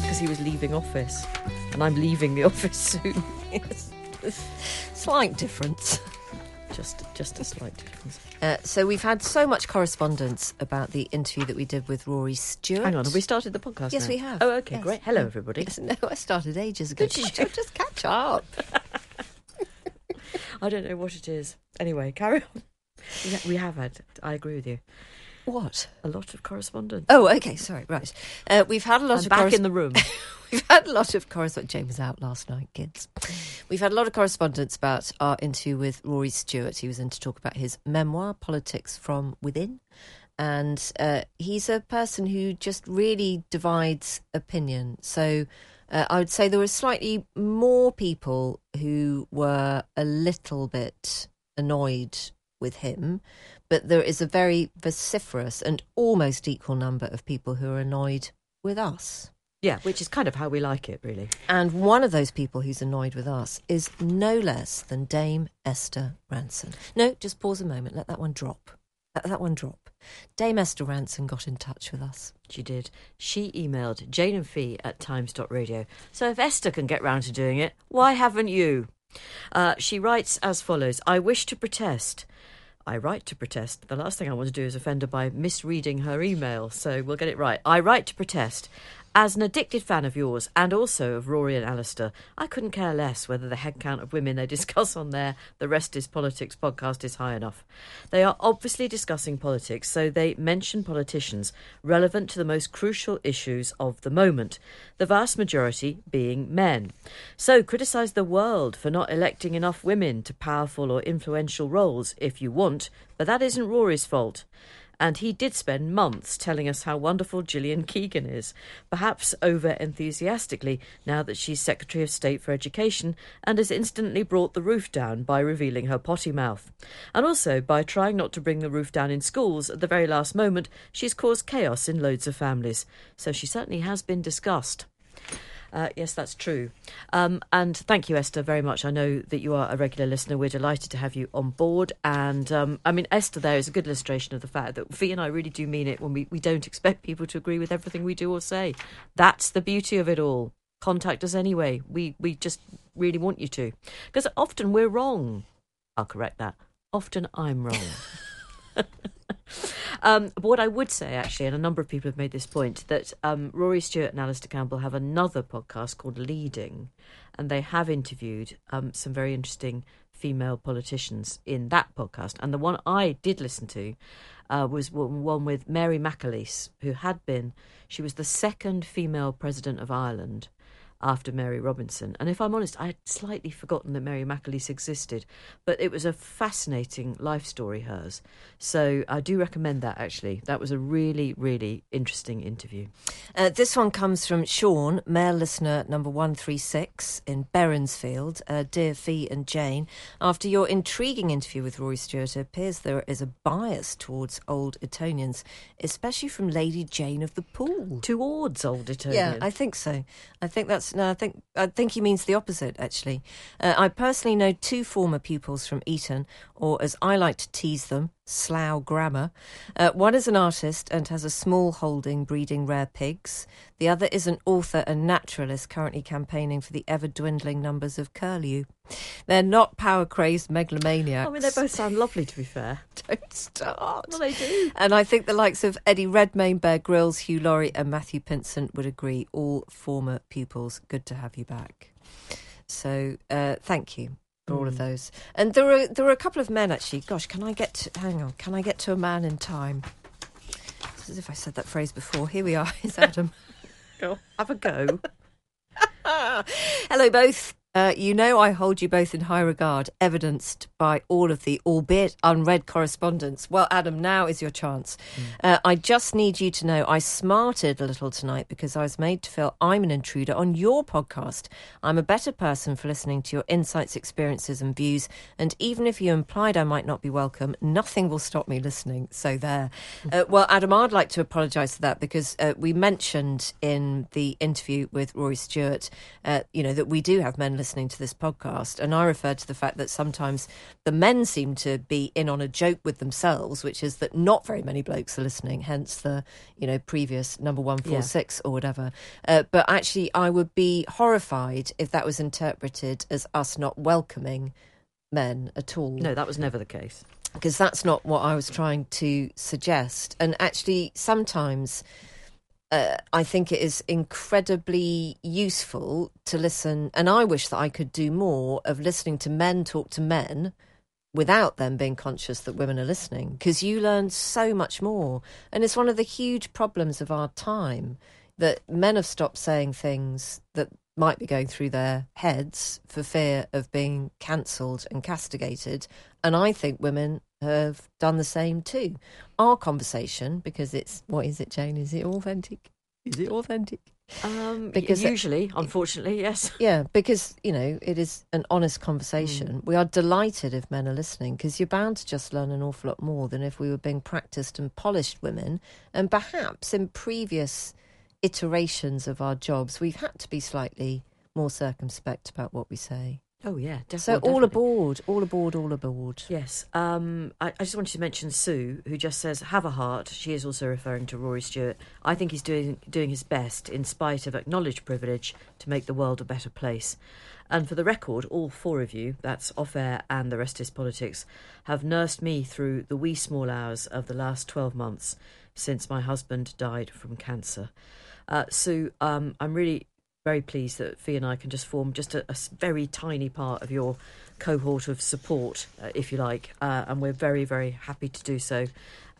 because he was leaving office, and I'm leaving the office soon. Slight difference. just, just a slight difference. Uh, so we've had so much correspondence about the interview that we did with Rory Stewart. Hang on, have we started the podcast? Yes, now? we have. Oh, okay, Yes. great. Hello, everybody. Yes, no, I started ages ago. Did you? Just, just catch up. I don't know what it is. Anyway, carry on. We We have had. I agree with you. What? A lot of correspondence. Oh, okay. Sorry. Right. Uh, we've had a lot I'm of back corres- in the room. We've had a lot of correspondence. Jane was out last night, kids. We've had a lot of correspondence about our interview with Rory Stewart. He was in to talk about his memoir, Politics from Within. And uh, he's a person who just really divides opinion. So uh, I would say there were slightly more people who were a little bit annoyed with him, but there is a very vociferous and almost equal number of people who are annoyed with us. yeah, which is kind of how we like it, really. And one of those people who's annoyed with us is no less than Dame Esther Rantzen. No, just pause a moment. Let that one drop. Let that one drop. Dame Esther Rantzen got in touch with us. She did. She emailed Jane and Fi at times.radio. So if Esther can get round to doing it, why haven't you? Uh, she writes as follows I wish to protest. I write to protest. The last thing I want to do is offend her by misreading her email, so we'll get it right. I write to protest. As an addicted fan of yours and also of Rory and Alastair, I couldn't care less whether the headcount of women they discuss on their The Rest is Politics podcast is high enough. They are obviously discussing politics, so they mention politicians relevant to the most crucial issues of the moment, the vast majority being men. So criticise the world for not electing enough women to powerful or influential roles if you want, but that isn't Rory's fault. And he did spend months telling us how wonderful Gillian Keegan is, perhaps over enthusiastically now that she's Secretary of State for Education and has instantly brought the roof down by revealing her potty mouth. And also by trying not to bring the roof down in schools at the very last moment, she's caused chaos in loads of families. So she certainly has been discussed. Uh, yes, that's true. Um, and thank you, Esther, very much. I know that you are a regular listener. We're delighted to have you on board. And um, I mean, Esther there is a good illustration of the fact that Fi and I really do mean it when we, we don't expect people to agree with everything we do or say. That's the beauty of it all. Contact us anyway. We, we just really want you to. Because often we're wrong. I'll correct that. Often I'm wrong. Um, but what I would say, actually, and a number of people have made this point, that um, Rory Stewart and Alastair Campbell have another podcast called Leading, and they have interviewed um, some very interesting female politicians in that podcast. And the one I did listen to uh, was one one with Mary McAleese, who had been, she was the second female president of Ireland after Mary Robinson. And if I'm honest, I had slightly forgotten that Mary McAleese existed, but it was a fascinating life story, hers. So I do recommend that actually. That was a really, really interesting interview. Uh, this one comes from Sean, male listener number 136 in Berensfield. Uh, Dear Fi and Jane, after your intriguing interview with Rory Stewart, it appears there is a bias towards old Etonians, especially from Lady Jane of the Pool. Towards Old Etonians? Yeah, I think so. I think that's no. I think I think he means the opposite. Actually, uh, I personally know two former pupils from Eton, or as I like to tease them, Slough Grammar. Uh, one is an artist and has a small holding breeding rare pigs. The other is an author and naturalist currently campaigning for the ever dwindling numbers of curlew. They're not power crazed megalomaniacs. I mean, they both sound lovely, to be fair. don't start. Well, they do. And I think the likes of Eddie Redmayne, Bear Grylls, Hugh Laurie, and Matthew Pinsent would agree. All former pupils. Good to have you back. So uh, thank you for all of hmm. those. And there were there were a couple of men actually. Gosh, can I get to, hang on? Can I get to a man in time? It's as if I said that phrase before. Here we are. It's Adam. Go, have a go. Hello, both. Uh, you know, I hold you both in high regard, evidenced by all of the, albeit unread correspondence. Well, Adam, now is your chance. Mm. Uh, I just need you to know I smarted a little tonight because I was made to feel I'm an intruder on your podcast. I'm a better person for listening to your insights, experiences, and views. And even if you implied I might not be welcome, nothing will stop me listening. So there. Uh, well, Adam, I'd like to apologise for that because uh, we mentioned in the interview with Rory Stewart, uh, you know, that we do have men listening listening to this podcast, and I referred to the fact that sometimes the men seem to be in on a joke with themselves, which is that not very many blokes are listening, hence the you know previous number one four six yeah. or whatever. Uh, but actually, I would be horrified if that was interpreted as us not welcoming men at all. No, that was never the case because that's not what I was trying to suggest. And actually, sometimes uh, I think it is incredibly useful to listen, and I wish that I could do more of listening to men talk to men without them being conscious that women are listening, because you learn so much more. And it's one of the huge problems of our time that men have stopped saying things that might be going through their heads for fear of being cancelled and castigated. And I think women have done the same too. Our conversation, because it's what is it, Jane? Is it authentic? Is it authentic? Um, because usually, unfortunately, yes. Yeah, because you know it is an honest conversation. Mm. We are delighted if men are listening because you're bound to just learn an awful lot more than if we were being practiced and polished women. And perhaps in previous iterations of our jobs, we've had to be slightly more circumspect about what we say. Oh yeah, definitely. So all aboard, all aboard, all aboard. Yes. Um, I, I, just wanted to mention Sue, who just says, "Have a heart." She is also referring to Rory Stewart. I think he's doing doing his best, in spite of acknowledged privilege, to make the world a better place. And for the record, all four of you, that's off air and the rest is politics, have nursed me through the wee small hours of the last twelve months since my husband died from cancer. Uh, Sue, um, I'm really very pleased that Fi and I can just form just a, a very tiny part of your cohort of support, uh, if you like, uh, and we're very, very happy to do so.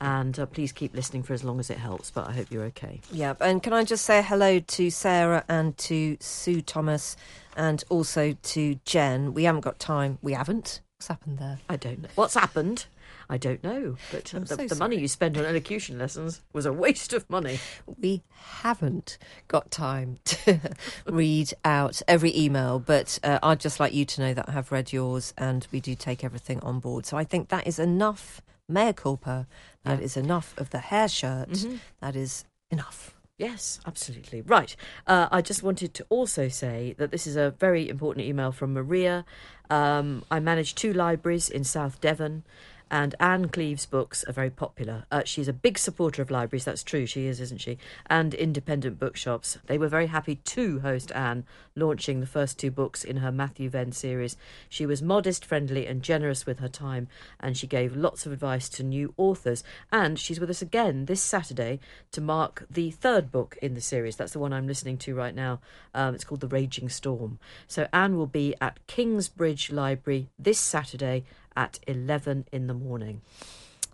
And uh, please keep listening for as long as it helps. But I hope you're okay. Yeah, and can I just say hello to Sarah and to Sue Thomas, and also to Jen. We haven't got time. We haven't. What's happened there? I don't know. What's happened? I don't know, but uh, the, so the money you spent on elocution lessons was a waste of money. We haven't got time to read out every email, but uh, I'd just like you to know that I have read yours and we do take everything on board. So I think that is enough mea culpa. That yeah. is enough of the hair shirt. Mm-hmm. That is enough. Yes, absolutely. Right. Uh, I just wanted to also say that this is a very important email from Maria. Um, I manage two libraries in South Devon. And Ann Cleeves' books are very popular. Uh, she's a big supporter of libraries, that's true, she is, isn't she? And independent bookshops. They were very happy to host Ann, launching the first two books in her Matthew Venn series. She was modest, friendly, and generous with her time, and she gave lots of advice to new authors. And she's with us again this Saturday to mark the third book in the series. That's the one I'm listening to right now. Um, it's called The Raging Storm. So Ann will be at Kingsbridge Library this Saturday at 11 in the morning.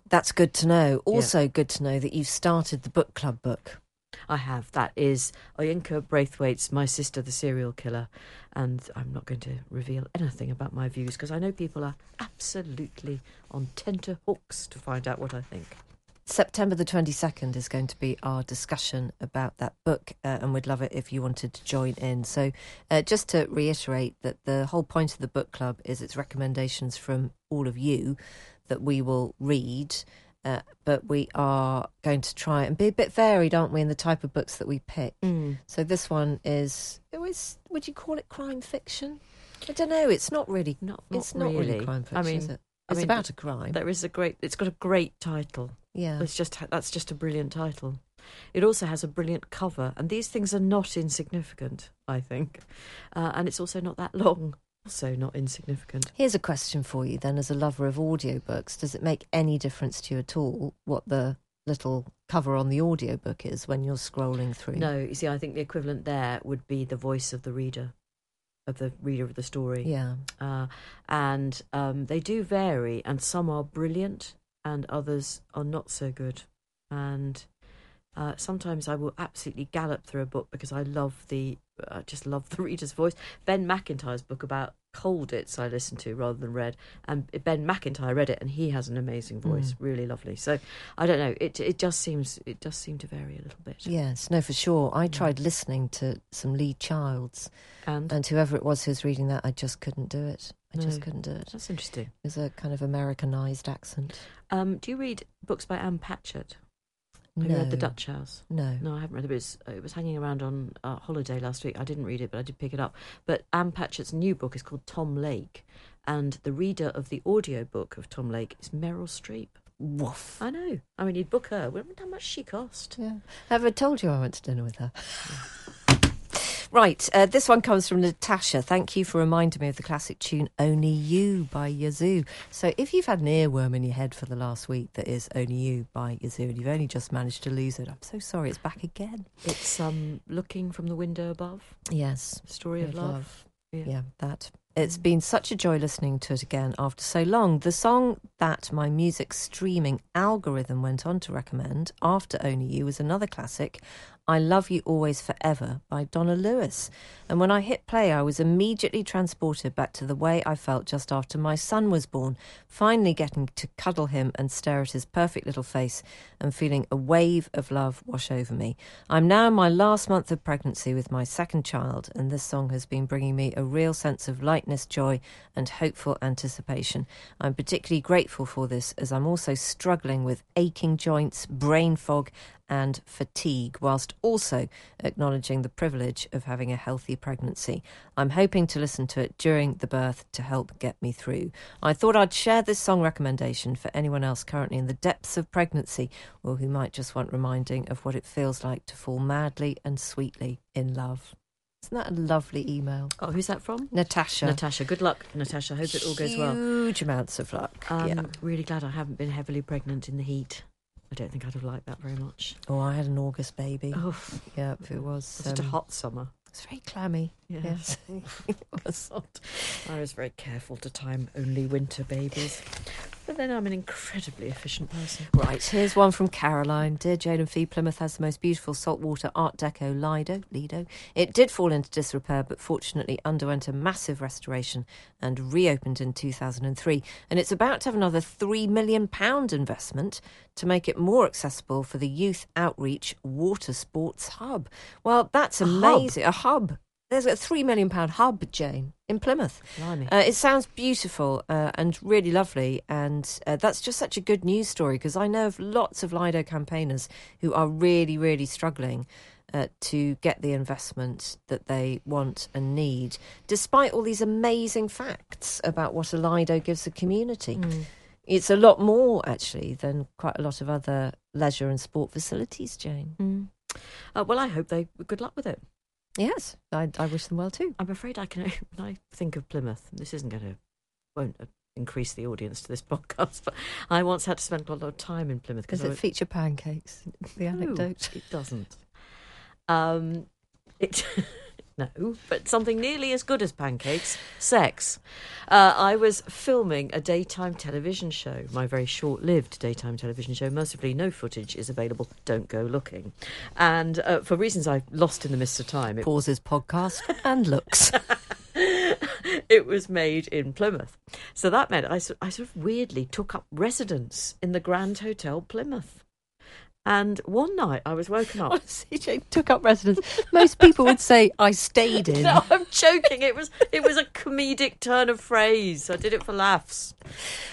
That's good to know. Also, yeah. good to know that you've started the book club book. I have. That is Oyinkan Braithwaite's My Sister the Serial Killer. And I'm not going to reveal anything about my views because I know people are absolutely on tenterhooks to find out what I think. September the 22nd is going to be our discussion about that book, uh, and we'd love it if you wanted to join in. So, uh, just to reiterate that the whole point of the book club is it's recommendations from all of you that we will read. Uh, but we are going to try and be a bit varied, aren't we, in the type of books that we pick? Mm. So this one is, it was, would you call it crime fiction? I don't know. It's not really. Not. it's not really. really crime fiction, I mean, is it? It's mean, about a crime. There is a great. It's got a great title. Yeah, it's just that's just a brilliant title. It also has a brilliant cover, and these things are not insignificant. I think, uh, and it's also not that long. Also, not insignificant. Here's a question for you then, as a lover of audiobooks. Does it make any difference to you at all what the little cover on the audiobook is when you're scrolling through? No, you see, I think the equivalent there would be the voice of the reader of the reader of the story. Yeah. Uh, and um, they do vary, and some are brilliant, and others are not so good. And Uh, sometimes I will absolutely gallop through a book because I love the, I just love the reader's voice. Ben Macintyre's book about Colditz I listened to rather than read, and Ben Macintyre read it, and he has an amazing voice, Mm. really lovely. So I don't know, it it just seems it does seem to vary a little bit. Yes, no, for sure. I tried listening to some Lee Childs, And and whoever it was who was reading that, I just couldn't do it. I just couldn't do it. that's interesting. It was a kind of Americanized accent. Um, do you read books by Ann Patchett? Have no, you read The Dutch House? No. No, I haven't read it. But it's, it was hanging around on uh, holiday last week. I didn't read it, but I did pick it up. But Ann Patchett's new book is called Tom Lake, and the reader of the audio book of Tom Lake is Meryl Streep. Woof. I know. I mean, you'd book her. Well, how much she cost? Yeah. Have I told you I went to dinner with her? Right, uh, this one comes from Natasha. Thank you for reminding me of the classic tune Only You by Yazoo. So, if you've had an earworm in your head for the last week that is Only You by Yazoo and you've only just managed to lose it, I'm so sorry, it's back again. It's um looking from the window above. Yes. Story of With love. Yeah. Yeah, that. It's been such a joy listening to it again after so long. The song that my music streaming algorithm went on to recommend after Only You was another classic, I Love You Always Forever by Donna Lewis. And when I hit play, I was immediately transported back to the way I felt just after my son was born, finally getting to cuddle him and stare at his perfect little face and feeling a wave of love wash over me. I'm now in my last month of pregnancy with my second child, and this song has been bringing me a real sense of lightness, joy, and hopeful anticipation. I'm particularly grateful for this as I'm also struggling with aching joints, brain fog, and fatigue, whilst also acknowledging the privilege of having a healthy pregnancy. I'm hoping to listen to it during the birth to help get me through. I thought I'd share this song recommendation for anyone else currently in the depths of pregnancy or who might just want reminding of what it feels like to fall madly and sweetly in love. Isn't that a lovely email? Oh, who's that from? Natasha. Natasha. Good luck, Natasha. Hope it all goes well. Huge amounts of luck. Um, yeah. Really glad I haven't been heavily pregnant in the heat. I don't think I'd have liked that very much. Oh, I had an August baby. Oh, Yeah, it was. such a um, hot summer. It's very clammy. Yes. it was hot. I was very careful to time only winter babies. But then I'm an incredibly efficient person. Right, here's one from Caroline. Dear Jane and Fi, Plymouth has the most beautiful saltwater Art Deco Lido. Lido. It did fall into disrepair, but fortunately underwent a massive restoration and reopened in 2003. And it's about to have another £3 million investment to make it more accessible for the Youth Outreach Water Sports Hub. Well, that's A hub? amazing. A hub. There's a £3 million hub, Jane, in Plymouth. Uh, it sounds beautiful uh, and really lovely, and uh, that's just such a good news story because I know of lots of Lido campaigners who are really, really struggling uh, to get the investment that they want and need, despite all these amazing facts about what a Lido gives the community. Mm. It's a lot more actually than quite a lot of other leisure and sport facilities, Jane. Mm. Uh, well, I hope they good luck with it. Yes, I, I wish them well too. I'm afraid I can. When I think of Plymouth, this isn't going to won't uh, increase the audience to this podcast. But I once had to spend a lot of time in Plymouth Does because it feature pancakes? The anecdote. it doesn't. Um, it no, but something nearly as good as pancakes, sex. Uh, I was filming a daytime television show, my very short-lived daytime television show. Mercifully, no footage is available. Don't go looking, and uh, for reasons I lost in the mist of time, it Pauses podcast and looks. it was made in Plymouth. So that meant I, I sort of weirdly took up residence in the Grand Hotel Plymouth. And one night I was woken up. Honestly, Jane took up residence. Most people would say I stayed in. No, I'm joking. It was it was a comedic turn of phrase. I did it for laughs.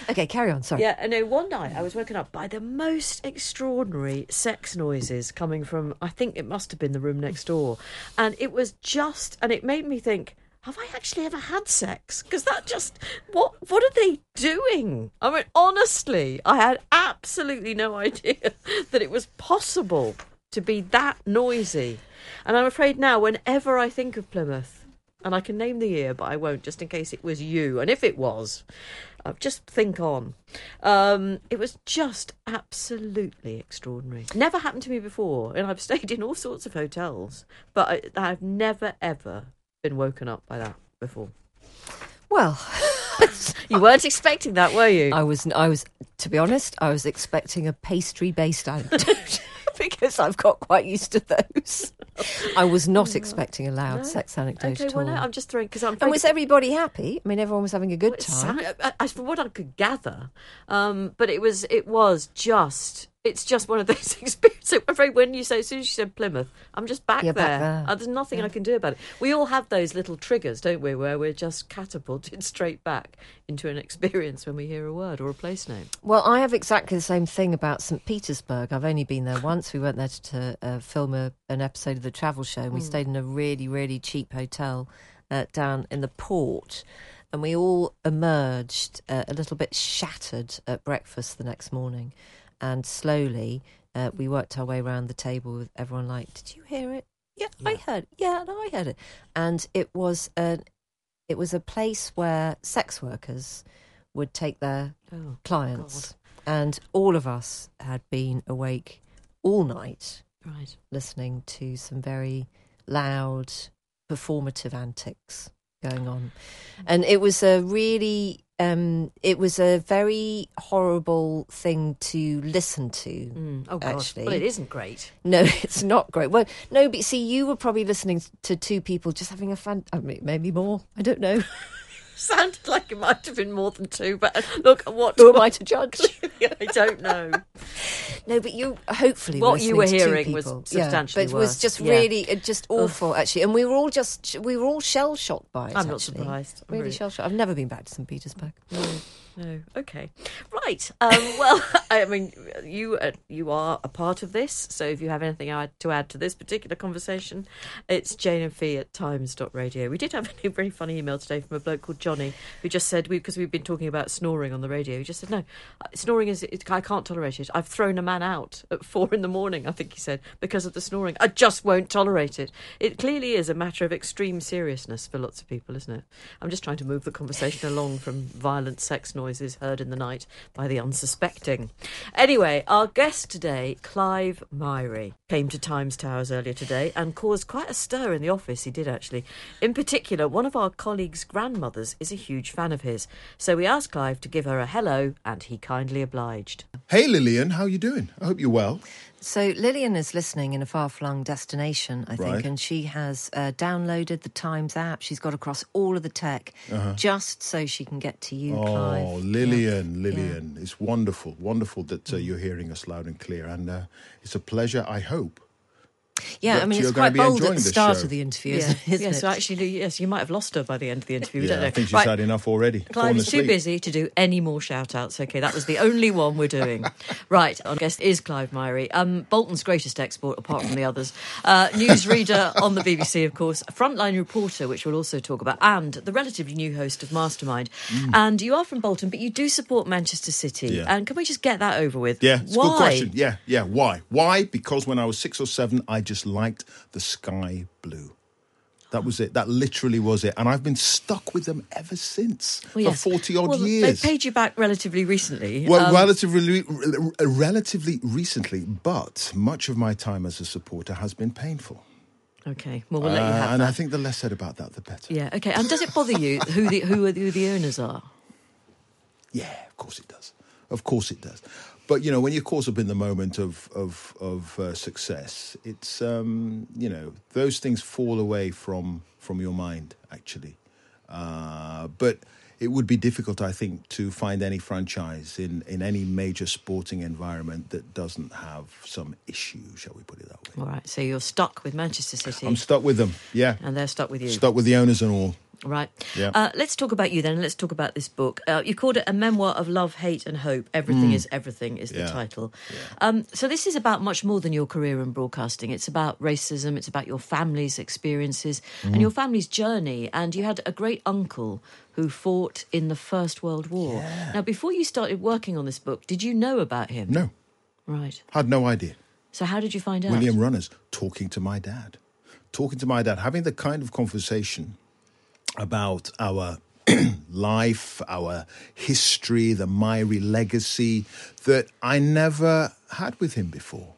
Okay, carry on. Sorry. Yeah, and no, one night I was woken up by the most extraordinary sex noises coming from I think it must have been the room next door. And it was just and it made me think have I actually ever had sex? Because that just what what are they doing? I mean, honestly, I had absolutely no idea that it was possible to be that noisy. And I'm afraid now, whenever I think of Plymouth, and I can name the year, but I won't, just in case it was you. And if it was, uh, just think on. Um, it was just absolutely extraordinary. Never happened to me before, and I've stayed in all sorts of hotels, but I, I've never ever been woken up by that before. Well, You weren't expecting that, were you? I was. I was. To be honest, I was expecting a pastry-based anecdote because I've got quite used to those. I was not expecting a loud No. sex anecdote Okay, at well, no, I'm just throwing because I'm. and was everybody happy? I mean, everyone was having a good It time. sound- uh, as from what I could gather, um, but it was it was just it's just one of those experiences. I'm afraid when you say as soon as you said Plymouth, I'm just back there. back there. Uh, there's nothing I can do about it. We all have those little triggers, don't we, where we're just catapulted straight back into an experience when we hear a word or a place name. Well, I have exactly the same thing about St. Petersburg. I've only been there once. We went there to uh, film a, an episode of the travel show, and we stayed in a really, really cheap hotel uh, down in the port. And we all emerged uh, a little bit shattered at breakfast the next morning. And slowly, uh, we worked our way around the table with everyone like, Did you hear it? Yeah, I heard. It. Yeah, no, I heard it. And it was an, it was a place where sex workers would take their Oh, clients, and all of us had been awake all night right. listening to some very loud performative antics going on and it was a really um it was a very horrible thing to listen to Mm. Oh God. Actually- well, it isn't great. no it's not great well no but see you were probably listening to two people just having a fun I mean, maybe more i don't know Sounded like it might have been more than two, but look, what who am i to judge I don't know. No, but you hopefully What you were listening to two hearing was substantially yeah, but it was just Yeah. really uh, just awful actually, and we were all just we were all shell shocked by it. I'm not surprised. I'm Really really- shell shocked. I've never been back to St Petersburg. No, no. Okay, right. Um, well, I mean, you uh, you are a part of this, so if you have anything to add to this particular conversation, it's Jane and Fi at Times Radio. We did have a very funny email today from a bloke called Johnny who just said we because we've been talking about snoring on the radio. He just said no, uh, snoring is it, I can't tolerate it. I've thrown a man out at four in the morning. I think he said because of the snoring. I just won't tolerate it. It clearly is a matter of extreme seriousness for lots of people, isn't it? I'm just trying to move the conversation along from violent sex noises heard in the night by the unsuspecting. Anyway, our guest today, Clive Myrie, came to Times Towers earlier today and caused quite a stir in the office. He did actually. In particular, one of our colleagues' grandmothers is a huge fan of his, so we asked Clive to give her a hello, and he kindly obliged. Hey Lillian, how are you doing? I hope you're well. So Lillian is listening in a far flung destination, I think, Right. and she has uh, downloaded the Times app. She's got across all of the tech just so she can get to you, Clive. Oh, Yeah. Lillian, Lillian, it's wonderful, wonderful that uh, you're hearing us loud and clear, and uh, it's a pleasure. I hope. Yeah, I mean, it's quite bold at the the start show. of the interview, Yeah, isn't, isn't yeah it? so actually, yes, you might have lost her by the end of the interview. We don't Yeah, know. I think she's Right. had enough already. Clive Fallen is too busy to do any more shout outs. Okay, that was the only one we're doing. right, our guest is Clive Myrie, um, Bolton's greatest export, apart from the others. Uh, newsreader on the BBC, of course, a frontline reporter, which we'll also talk about, and the relatively new host of Mastermind. And you are from Bolton, but you do support Manchester City. Mm. Yeah. And can we just get that over with? Yeah, it's Why? a good question. Yeah, yeah. Why? Why? Because when I was six or seven, I just liked the sky blue. That was it. That literally was it. And I've been stuck with them ever since Well, yes. for 40 odd well, years. They paid you back relatively recently. Well, Um, relatively, re- relatively recently, but much of my time as a supporter has been painful. okay, well, we'll let you Uh, have and that. I think the less said about that, the better. yeah, okay. And does it bother you who the who, who the owners are? Yeah, of course it does. Of course it does. But you know, when you're caught up in the moment of of of uh, success, it's um, you know those things fall away from from your mind actually. Uh, but it would be difficult, I think, to find any franchise in in any major sporting environment that doesn't have some issue, shall we put it that way. All right, so you're stuck with Manchester City. I'm stuck with them. Yeah, and they're stuck with you. stuck with the owners and all. Right. Yeah. Uh, let's talk about you then. Let's talk about this book. Uh, you called it a memoir of love, hate, and hope. Everything is everything is the Mm. Yeah. title. Um, so this is about much more than your career in broadcasting. It's about racism. It's about your family's experiences Mm. and your family's journey. And you had a great uncle who fought in the First World War. Now, before you started working on this book, did you know about him? No, Right. had no idea. So how did you find out? William Runners talking to my dad, talking to my dad, having the kind of conversation about our life, our history, the Myrie legacy that I never had with him before.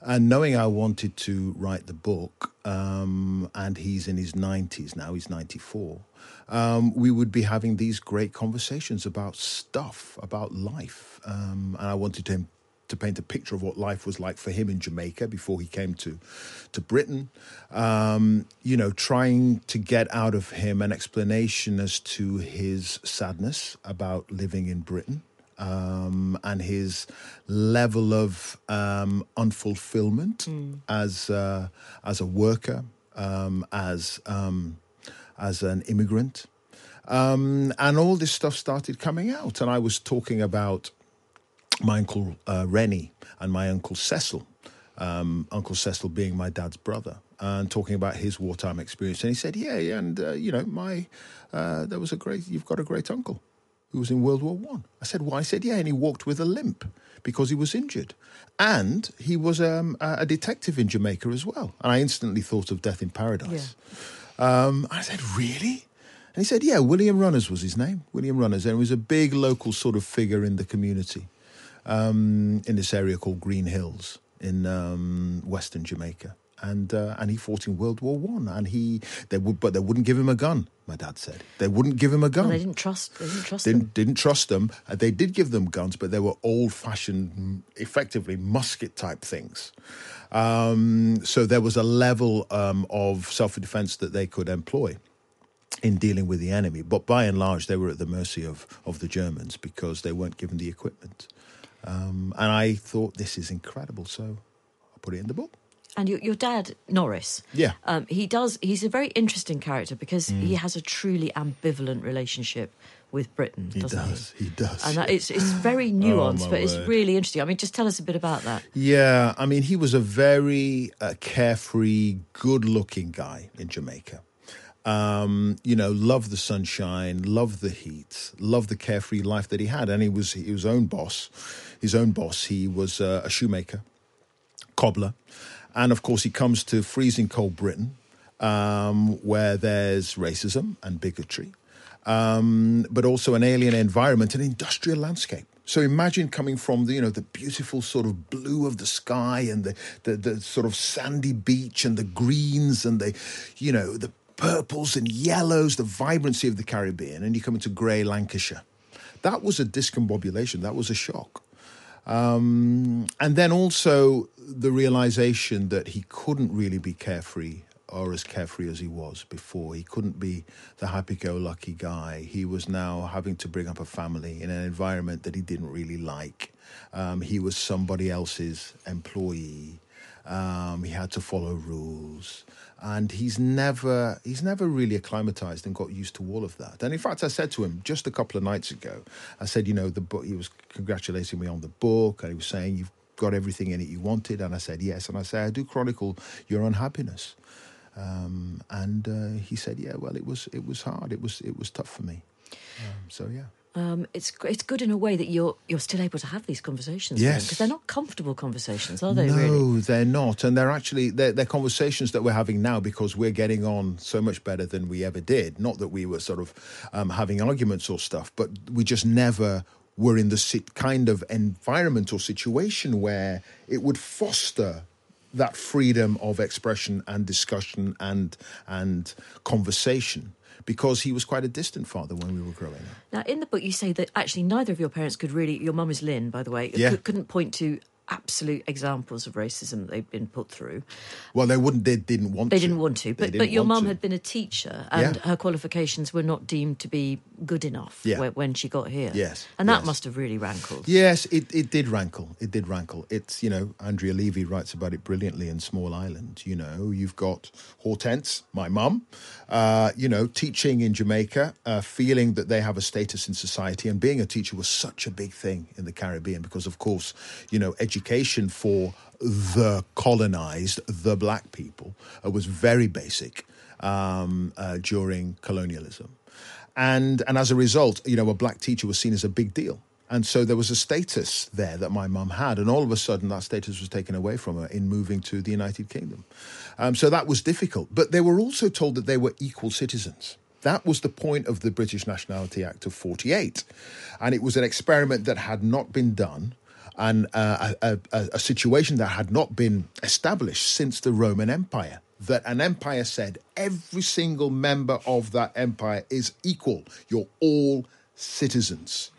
And knowing I wanted to write the book, um, and he's in his 90s now, he's 94, um, we would be having these great conversations about stuff, about life. Um, and I wanted to to paint a picture of what life was like for him in Jamaica before he came to to Britain. Um, you know, trying to get out of him an explanation as to his sadness about living in Britain. Um, and his level of um, unfulfillment as uh, as a worker, um, as um, as an immigrant, um, and all this stuff started coming out. And I was talking about my uncle uh, Rennie and my uncle Cecil, um, Uncle Cecil being my dad's brother, and talking about his wartime experience. And he said, "Yeah, yeah, and uh, you know, my uh, there was a great. You've got a great uncle who was in World War One." I. I said, "Why?" He said, "Yeah," and he walked with a limp because he was injured, and he was um, a a detective in Jamaica as well. And I instantly thought of Death in Paradise. Um, I said, "Really?" And he said, "Yeah, William Runners was his name. William Runners, and he was a big local sort of figure in the community." Um, in this area called Green Hills in um, Western Jamaica. And uh, and he fought in World War One, and he they would, but they wouldn't give him a gun. My dad said they wouldn't give him a gun. Well, they didn't trust. They didn't trust them. didn't didn't trust them. Uh, they did give them guns, but they were old fashioned, effectively musket type things. Um, so there was a level um, of self defense that they could employ in dealing with the enemy. But by and large, they were at the mercy of, of the Germans because they weren't given the equipment. Um, and I thought this is incredible, so I put it in the book. And your, your dad, Norris, Yeah. Mm. um, he does. He's a very interesting character because he has a truly ambivalent relationship with Britain, He does. He does. And that, it's it's very nuanced, my but it's word. really interesting. I mean, just tell us a bit about that. Yeah, I mean, he was a very uh, carefree, good-looking guy in Jamaica. Um, you know, loved the sunshine, loved the heat, loved the carefree life that he had, and he was his own boss, his own boss. He was uh, a shoemaker, cobbler, and of course, he comes to freezing cold Britain, um, where there's racism and bigotry, um, but also an alien environment, an industrial landscape. So imagine coming from the you know the beautiful sort of blue of the sky and the, the the sort of sandy beach and the greens and the you know the purples and yellows, the vibrancy of the Caribbean, and you come into grey Lancashire. That was a discombobulation. That was a shock. Um, and then also the realization that he couldn't really be carefree or as carefree as he was before. He couldn't be the happy go lucky guy. He was now having to bring up a family in an environment that he didn't really like. Um, he was somebody else's employee. Um, he had to follow rules. And he's never he's never really acclimatized and got used to all of that. And in fact, I said to him just a couple of nights ago, I said, you know, the book. He was congratulating me on the book, and he was saying, "You've got everything in it you wanted." And I said, "Yes." And I said, "I do chronicle your unhappiness." Um, and uh, he said, "Yeah, well, it was it was hard. It was it was tough for me." Um, so yeah. Um, it's it's good in a way that you're you're still able to have these conversations. Yes. because they're not comfortable conversations, are they? no, Really? they're not, and they're actually they're, they're conversations that we're having now because we're getting on so much better than we ever did. Not that we were sort of um, having arguments or stuff, but we just never were in the sit- kind of environment or situation where it would foster that freedom of expression and discussion and and conversation. Because he was quite a distant father when we were growing up. Now, in the book, you say that actually neither of your parents could really. Your mum is Lynn, by the way. Yeah. couldn't point to absolute examples of racism that they've been put through. Well, they wouldn't. They didn't want. They to. didn't want to, but but your mum had been a teacher, and Yeah. her qualifications were not deemed to be good enough Yeah. when, she got here. Yes, and that yes. must have really rankled. Yes, it, it did rankle. It did rankle. It's, you know, Andrea Levy writes about it brilliantly in Small Island. You know, you've got Hortense, my mum, uh, you know, teaching in Jamaica, uh, feeling that they have a status in society. And being a teacher was such a big thing in the Caribbean because, of course, you know, education for the colonized, the black people, uh, was very basic um, uh, during colonialism. And, and as a result, you know, a black teacher was seen as a big deal. And so there was a status there that my mum had. And all of a sudden, that status was taken away from her in moving to the United Kingdom. Um, so that was difficult. But they were also told that they were equal citizens. That was the point of the British Nationality Act of 48. And it was an experiment that had not been done and uh, a, a, a situation that had not been established since the Roman Empire. That an empire said every single member of that empire is equal. You're all citizens.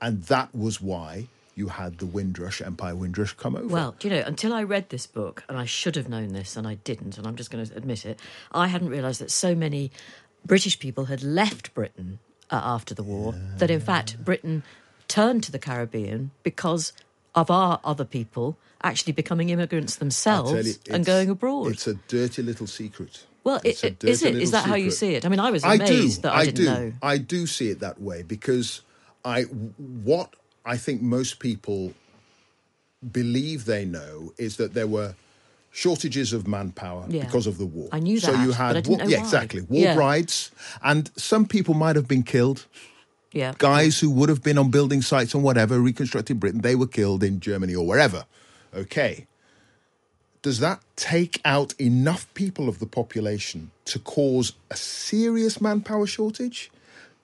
And that was why you had the Windrush, Empire Windrush, come over. Well, do you know, until I read this book, and I should have known this, and I didn't, and I'm just going to admit it, I hadn't realised that so many British people had left Britain uh, after the war, that in fact Britain turned to the Caribbean because of our other people actually becoming immigrants themselves you, and going abroad. It's a dirty little secret. well, It's it, a it, is it? Is that how you see it? I mean, I was I do. amazed that I, didn't do. know. I do see it that way because I what I think most people believe they know is that there were shortages of manpower Yeah. because of the war. I knew that. So you had I war, yeah, why. exactly war Yeah. brides, and some people might have been killed. Yeah. Guys who would have been on building sites and whatever, reconstructed Britain, they were killed in Germany or wherever. Okay. Does that take out enough people of the population to cause a serious manpower shortage?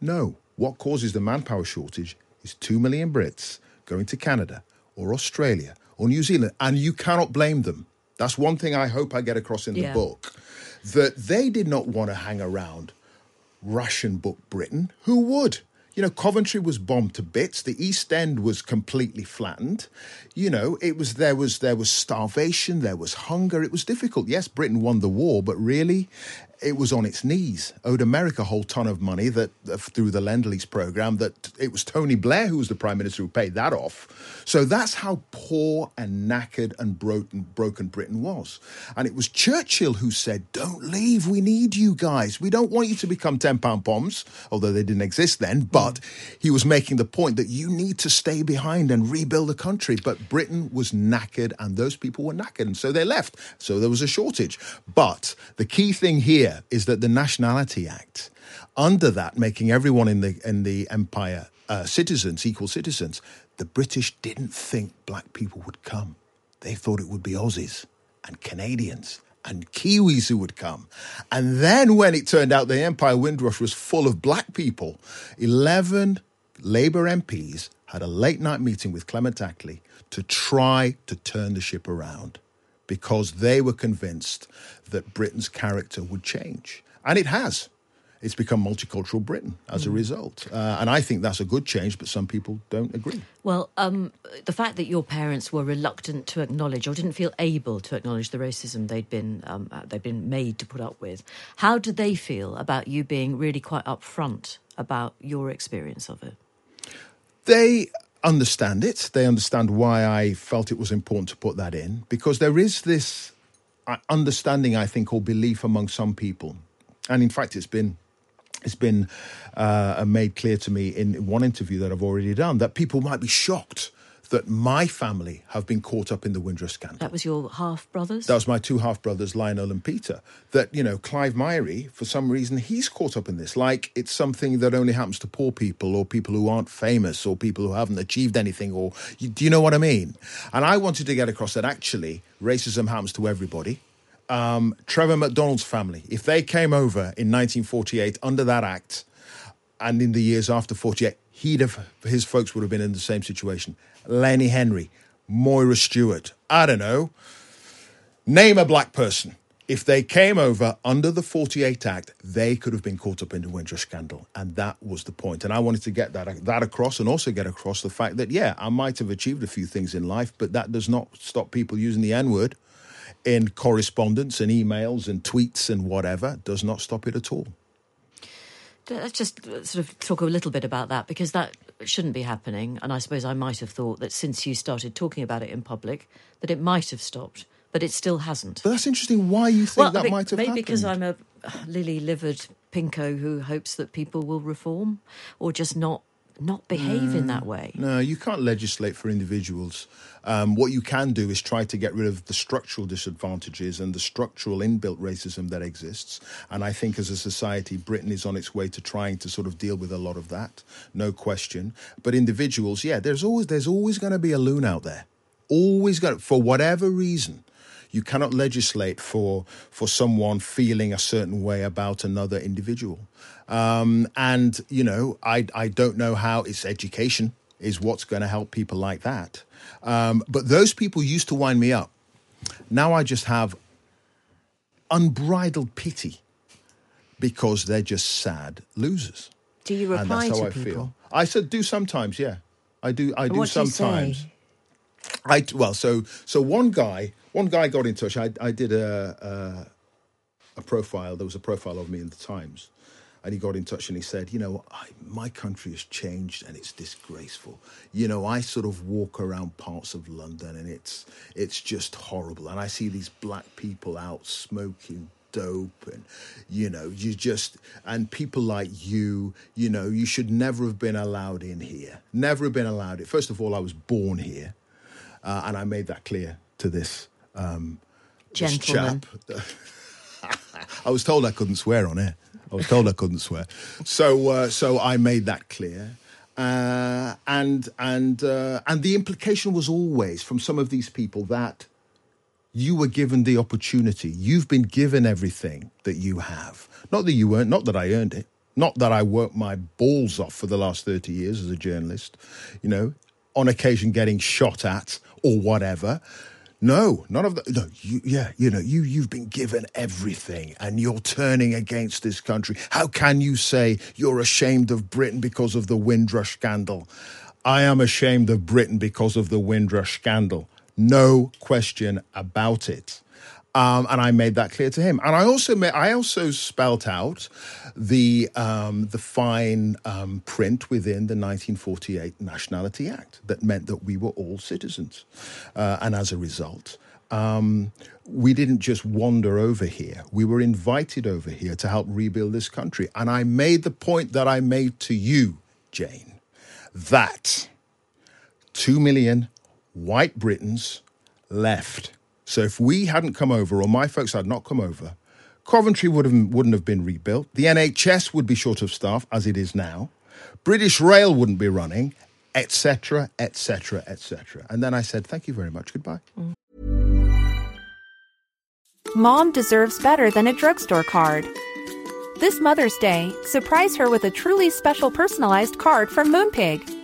No. What causes the manpower shortage is 2 million Brits going to Canada or Australia or New Zealand, and you cannot blame them. That's one thing I hope I get across in the Yeah. book that they did not want to hang around Russian book Britain. Who would? You know, Coventry was bombed to bits. The East End was completely flattened. You know, it was there was there was starvation, there was hunger. It was difficult. Yes, Britain won the war, but really, it was on its knees. Owed America a whole ton of money that uh, through the Lend Lease program. That it was Tony Blair who was the prime minister who paid that off. So that's how poor and knackered and broken broken Britain was. And it was Churchill who said, "Don't leave. We need you guys. We don't want you to become ten pound Poms, although they didn't exist then." But he was making the point that you need to stay behind and rebuild the country. But Britain was knackered, and those people were knackered, and so they left. So there was a shortage. But the key thing here is that the Nationality Act, under that, making everyone in the in the empire uh, citizens, equal citizens, the British didn't think black people would come. They thought it would be Aussies and Canadians and Kiwis who would come. And then when it turned out the Empire Windrush was full of black people, 11 Labour MPs had a late night meeting with Clement Attlee to try to turn the ship around because they were convinced that Britain's character would change. And it has. It's become multicultural Britain as a result. Uh, and I think that's a good change, but some people don't agree. Well, um, the fact that your parents were reluctant to acknowledge or didn't feel able to acknowledge the racism they'd been um, uh, they'd been made to put up with, how did they feel about you being really quite upfront about your experience of it? They understand it. They understand why I felt it was important to put that in because there is this uh, understanding, I think, or belief among some people, and in fact, it's been it's been uh, made clear to me in one interview that I've already done that people might be shocked that my family have been caught up in the Windrush scandal. That was your half brothers. That was my two half brothers, Lionel and Peter. That, you know, Clive Myrie, for some reason, he's caught up in this. Like it's something that only happens to poor people or people who aren't famous or people who haven't achieved anything or, you, do you know what I mean? And I wanted to get across that actually racism happens to everybody. Um, Trevor McDonald's family, if they came over in 1948 under that act, and in the years after 48, he'd have, his folks would have been in the same situation. Lenny Henry, Moira Stewart, I don't know. Name a black person. If they came over under the 48 Act, they could have been caught up in the Windrush scandal. And that was the point. And I wanted to get that, that across and also get across the fact that, yeah, I might have achieved a few things in life, but that does not stop people using the N word in correspondence and emails and tweets and whatever. Does not stop it at all. Let's just uh, sort of talk a little bit about that because that shouldn't be happening. And I suppose I might have thought that since you started talking about it in public, that it might have stopped, but it still hasn't. But that's interesting why you think that be- might have happened. maybe happened. because I'm a lily livered pinko who hopes that people will reform or just not not behave in that way. No, you can't legislate for individuals. Um, what you can do is try to get rid of the structural disadvantages and the structural inbuilt racism that exists. And I think as a society, Britain is on its way to trying to sort of deal with a lot of that, no question. But individuals, yeah, there's always there's always going to be a loon out there, always going for whatever reason. You cannot legislate for for someone feeling a certain way about another individual. Um, and you know, I I don't know how it's education is what's going to help people like that. Um, but those people used to wind me up. Now I just have unbridled pity because they're just sad losers. Do you and reply that's how to I people? feel. I said do sometimes, yeah. I do. I do what do sometimes. say? I well, so so one guy, one guy got in touch. I I did a a, a profile. There was a profile of me in the Times, and he got in touch and he said, you know, I, my country has changed and it's disgraceful. You know, I sort of walk around parts of London and it's it's just horrible, and I see these black people out smoking dope and you know you just and people like you you know you should never have been allowed in here never have been allowed it first of all i was born here uh, and I made that clear to this um, Gentleman. chap. I was told I couldn't swear on air. I was told I couldn't swear, so uh, so I made that clear. Uh, and and uh, and the implication was always from some of these people that you were given the opportunity. You've been given everything that you have. Not that you earned, not that I earned it. Not that I worked my balls off for the last 30 years as a journalist, you know, on occasion getting shot at or whatever. No, none of that. No, you, yeah, you know, you you've been given everything, and you're turning against this country. How can you say you're ashamed of Britain because of the Windrush scandal? I am ashamed of Britain because of the Windrush scandal. No question about it. Um, and I made that clear to him. And I also made, I also spelt out the um, the fine um, print within the 1948 Nationality Act that meant that we were all citizens, uh, and as a result. Um, we didn't just wander over here. We were invited over here to help rebuild this country. And I made the point that I made to you, Jane, that two million white Britons left. So if we hadn't come over, or my folks had not come over, Coventry would have, wouldn't have been rebuilt. The NHS would be short of staff, as it is now. British Rail wouldn't be running, etc., etc., etc. And then I said, "Thank you very much. Goodbye." Mm. Mom deserves better than a drugstore card. This Mother's Day, surprise her with a truly special personalized card from Moonpig.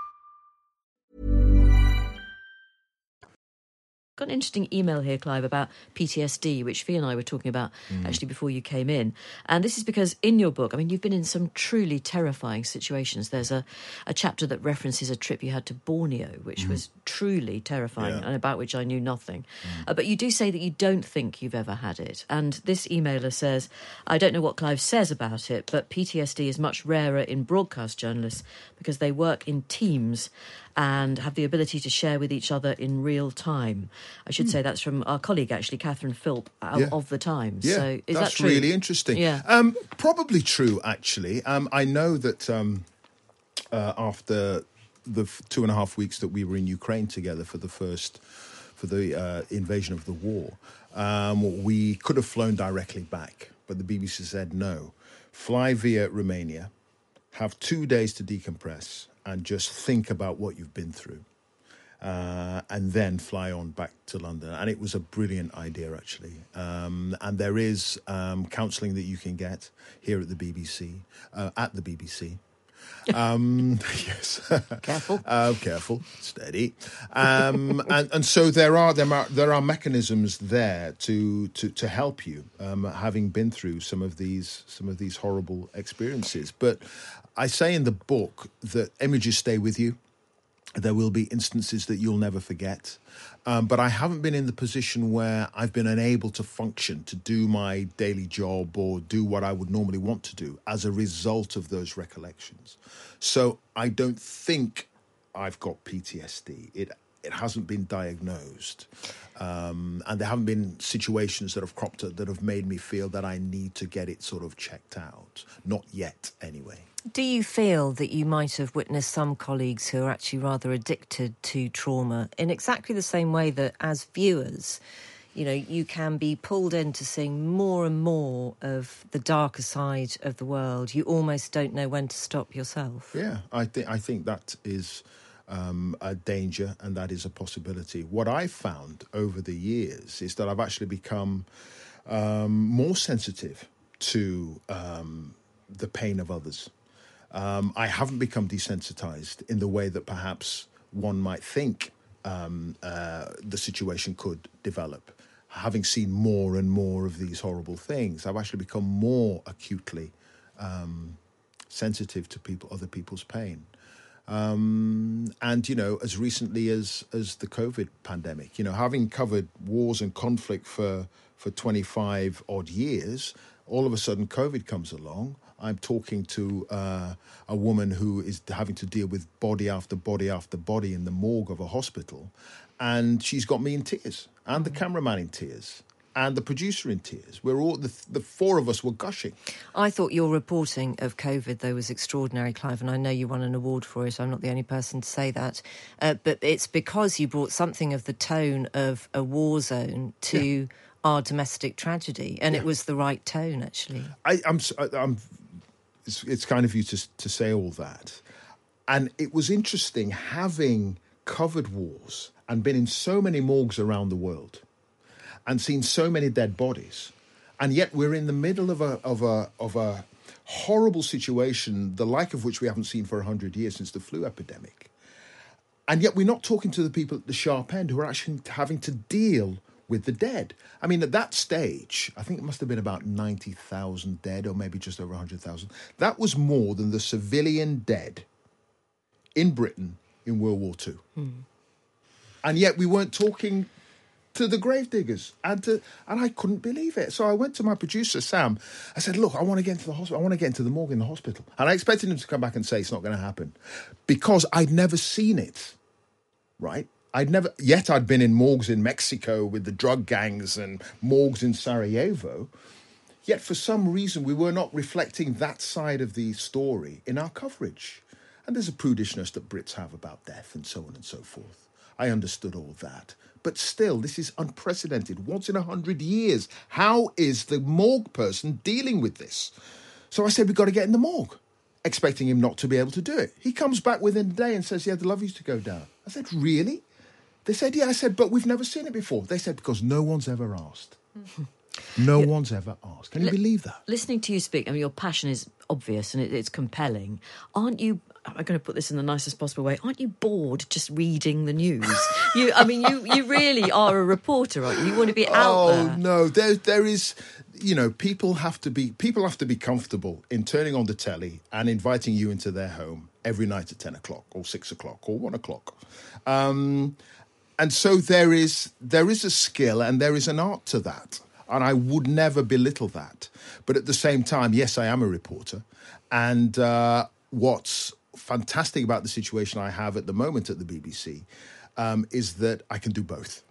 Got an interesting email here, Clive, about PTSD, which Fi and I were talking about mm. actually before you came in. And this is because in your book, I mean, you've been in some truly terrifying situations. There's a, a chapter that references a trip you had to Borneo, which mm-hmm. was truly terrifying Yeah. and about which I knew nothing. Mm. Uh, but you do say that you don't think you've ever had it. And this emailer says, I don't know what Clive says about it, but PTSD is much rarer in broadcast journalists because they work in teams and have the ability to share with each other in real time. I should say that's from our colleague, actually, Catherine Philp Yeah. of the Times. Yeah, so is that's that true? really interesting. Yeah. um, probably true. Actually, um, I know that um, uh, after the f- two and a half weeks that we were in Ukraine together for the first for the uh, invasion of the war, um, we could have flown directly back, but the BBC said no. Fly via Romania, have two days to decompress, and just think about what you've been through uh, and then fly on back to London. And it was a brilliant idea, actually. Um, and there is um, counselling that you can get here at the BBC, uh, at the BBC. Um, yes. Careful. Uh, careful, steady, um, and and so there are there are there are mechanisms there to to to help you, um, having been through some of these some of these horrible experiences. But I say in the book that images stay with you. There will be instances that you'll never forget. Um, but I haven't been in the position where I've been unable to function, to do my daily job or do what I would normally want to do as a result of those recollections. So I don't think I've got PTSD. It it hasn't been diagnosed, um, and there haven't been situations that have cropped up that have made me feel that I need to get it sort of checked out. Not yet, anyway. Do you feel that you might have witnessed some colleagues who are actually rather addicted to trauma in exactly the same way that as viewers, you know, you can be pulled into seeing more and more of the darker side of the world. You almost don't know when to stop yourself. Yeah, I think I think that is um, a danger and that is a possibility. What I've found over the years is that I've actually become um, more sensitive to um, the pain of others. Um, I haven't become desensitized in the way that perhaps one might think um, uh, the situation could develop. Having seen more and more of these horrible things, I've actually become more acutely um, sensitive to people, other people's pain. Um, and you know, as recently as as the COVID pandemic, you know, having covered wars and conflict for for twenty five odd years, all of a sudden COVID comes along. I'm talking to uh, a woman who is having to deal with body after body after body in the morgue of a hospital, and she's got me in tears, and the cameraman in tears, and the producer in tears. We're all the, the four of us were gushing. I thought your reporting of COVID, though, was extraordinary, Clive, and I know you won an award for it. I'm not the only person to say that. Uh, but it's because you brought something of the tone of a war zone to yeah. our domestic tragedy, and yeah. it was the right tone, actually. I, I'm, I'm, it's, it's kind of you to, to say all that. And it was interesting having covered wars and been in so many morgues around the world and seen so many dead bodies. And yet we're in the middle of a, of a, of a horrible situation, the like of which we haven't seen for 100 years since the flu epidemic. And yet we're not talking to the people at the sharp end who are actually having to deal with the dead. I mean, at that stage, I think it must have been about 90,000 dead or maybe just over 100,000. That was more than the civilian dead in Britain in World War II. Hmm. And yet we weren't talking to the gravediggers and to and I couldn't believe it. So I went to my producer Sam. I said, "Look, I want to get into the hospital. I want to get into the morgue in the hospital." And I expected him to come back and say it's not going to happen because I'd never seen it. Right? I'd never yet I'd been in morgues in Mexico with the drug gangs and morgues in Sarajevo. Yet for some reason we were not reflecting that side of the story in our coverage. And there's a prudishness that Brits have about death and so on and so forth. I understood all that. But still, this is unprecedented. Once in a hundred years. How is the morgue person dealing with this? So I said, We've got to get in the morgue, expecting him not to be able to do it. He comes back within a day and says, Yeah, the love to go down. I said, Really? They said, Yeah. I said, But we've never seen it before. They said, Because no one's ever asked. No yeah. one's ever asked. Can you L- believe that? Listening to you speak, I mean, your passion is obvious and it, it's compelling. Aren't you I'm going to put this in the nicest possible way. Aren't you bored just reading the news? you, I mean, you you really are a reporter, aren't you? You want to be out oh, there. Oh no, there there is, you know, people have to be people have to be comfortable in turning on the telly and inviting you into their home every night at ten o'clock or six o'clock or one o'clock. Um, and so there is there is a skill and there is an art to that and I would never belittle that. But at the same time, yes, I am a reporter, and uh, what's fantastic about the situation I have at the moment at the BBC um, is that I can do both.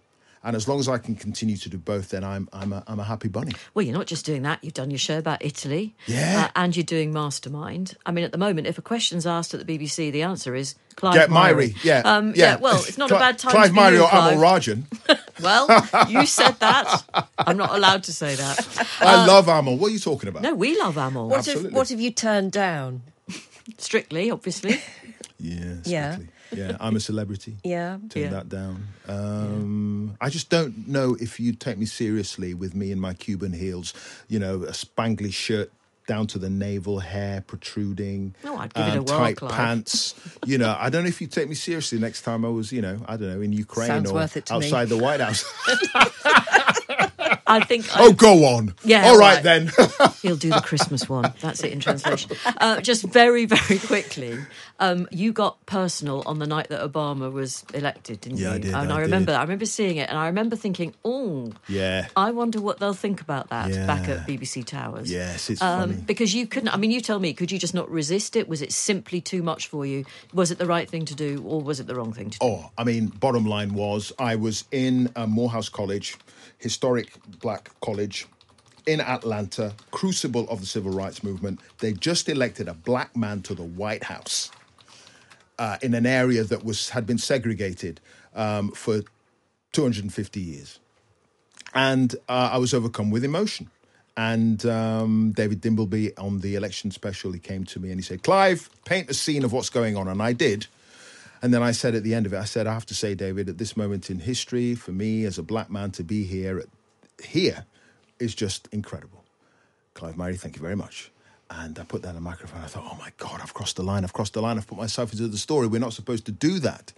And as long as I can continue to do both, then I'm I'm a, I'm a happy bunny. Well, you're not just doing that. You've done your show about Italy, yeah, uh, and you're doing Mastermind. I mean, at the moment, if a question's asked at the BBC, the answer is Clive Get Myrie. Yeah, um, yeah. yeah. Well, it's not Cl- a bad time. Clive Myrie or Amol Rajan. well, you said that. I'm not allowed to say that. I uh, love Amol. What are you talking about? No, we love Amol. What, have, what have you turned down? Strictly, obviously. Yeah, yeah. Yeah, I'm a celebrity. yeah. Turn yeah. that down. Um, yeah. I just don't know if you'd take me seriously with me in my Cuban heels, you know, a spangly shirt down to the navel, hair protruding, no, I'd give um, it a um, tight Clive. pants. you know, I don't know if you'd take me seriously next time I was, you know, I don't know, in Ukraine Sounds or outside me. the White House. I think. Oh, go on. Yeah. All right, right. then. He'll do the Christmas one. That's it in translation. Uh, just very, very quickly, um, you got personal on the night that Obama was elected, didn't yeah, you? I did. And I, I remember, did. I remember seeing it, and I remember thinking, oh, yeah. I wonder what they'll think about that yeah. back at BBC Towers. Yes, it's um, funny because you couldn't. I mean, you tell me, could you just not resist it? Was it simply too much for you? Was it the right thing to do, or was it the wrong thing to do? Oh, I mean, bottom line was I was in uh, Morehouse College historic black college in Atlanta, crucible of the civil rights movement. They just elected a black man to the White House uh, in an area that was had been segregated um, for 250 years, and uh, I was overcome with emotion. And um, David Dimbleby on the election special, he came to me and he said, "Clive, paint a scene of what's going on," and I did. And then I said at the end of it, I said, I have to say, David, at this moment in history, for me as a black man to be here, here is just incredible. Clive Myrie, thank you very much. And I put down the microphone. I thought, oh my God, I've crossed the line. I've crossed the line. I've put myself into the story. We're not supposed to do that.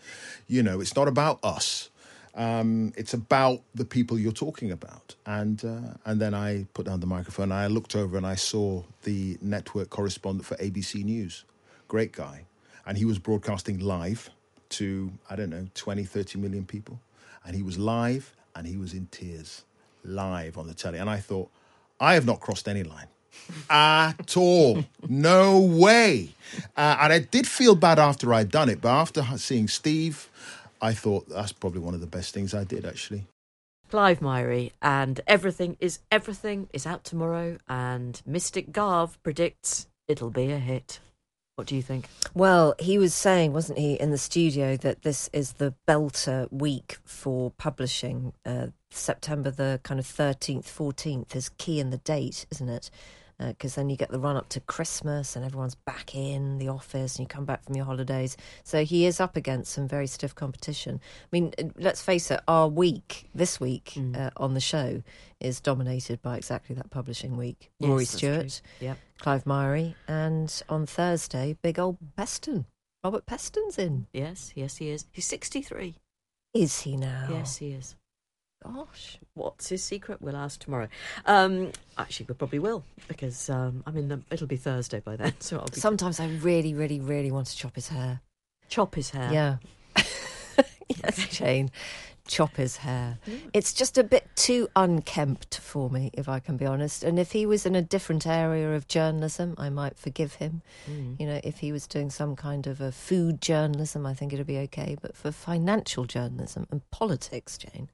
You know, it's not about us. Um, it's about the people you're talking about. And uh, and then I put down the microphone. I looked over and I saw the network correspondent for ABC News. Great guy. And he was broadcasting live to, I don't know, 20, 30 million people. And he was live and he was in tears, live on the telly. And I thought, I have not crossed any line at all. No way. Uh, and I did feel bad after I'd done it, but after seeing Steve, I thought that's probably one of the best things I did actually. Clive Myrie and Everything is Everything is out tomorrow, and Mystic Garv predicts it'll be a hit. What do you think? Well, he was saying, wasn't he, in the studio that this is the belter week for publishing. Uh, September the kind of 13th, 14th is key in the date, isn't it? Because uh, then you get the run up to Christmas and everyone's back in the office and you come back from your holidays. So he is up against some very stiff competition. I mean, uh, let's face it, our week, this week mm. uh, on the show, is dominated by exactly that publishing week. Yes, Rory Stewart, yep. Clive Myrie, and on Thursday, big old Peston. Robert Peston's in. Yes, yes, he is. He's 63. Is he now? Yes, he is gosh, what's his secret? We'll ask tomorrow. Um, actually, we probably will because um, I mean it'll be Thursday by then. So I'll be sometimes I really, really, really want to chop his hair. Chop his hair. Yeah. yes, Jane. Chop his hair. It's just a bit too unkempt for me, if I can be honest. And if he was in a different area of journalism, I might forgive him. Mm. You know, if he was doing some kind of a food journalism, I think it'd be okay. But for financial journalism and politics, Jane,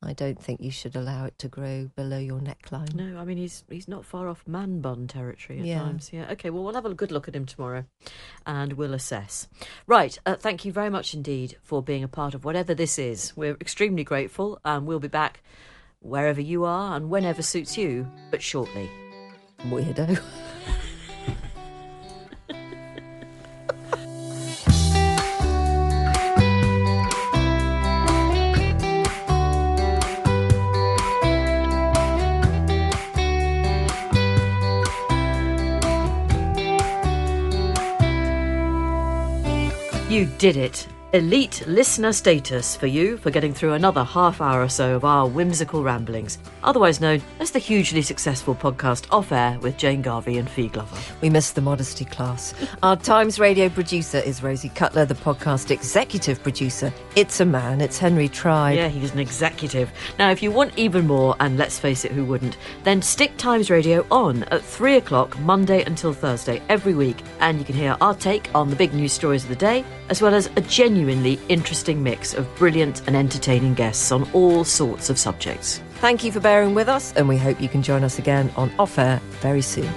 I don't think you should allow it to grow below your neckline. No, I mean he's he's not far off man bun territory at yeah. times. Yeah. Okay. Well, we'll have a good look at him tomorrow, and we'll assess. Right. Uh, thank you very much indeed for being a part of whatever this is. We're extremely grateful, and we'll be back wherever you are and whenever suits you, but shortly. Weirdo. did it. Elite listener status for you for getting through another half hour or so of our whimsical ramblings, otherwise known as the hugely successful podcast Off Air with Jane Garvey and Fi Glover. We missed the modesty class. Our Times radio producer is Rosie Cutler, the podcast executive producer. It's a man, it's Henry Tribe. Yeah, he's an executive. Now, if you want even more, and let's face it, who wouldn't, then stick Times Radio on at 3 o'clock Monday until Thursday every week, and you can hear our take on the big news stories of the day, as well as a genuine genuinely interesting mix of brilliant and entertaining guests on all sorts of subjects. Thank you for bearing with us, and we hope you can join us again on Off Air very soon.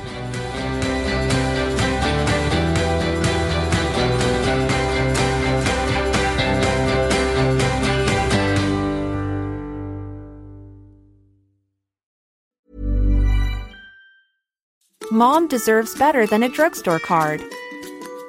Mom deserves better than a drugstore card.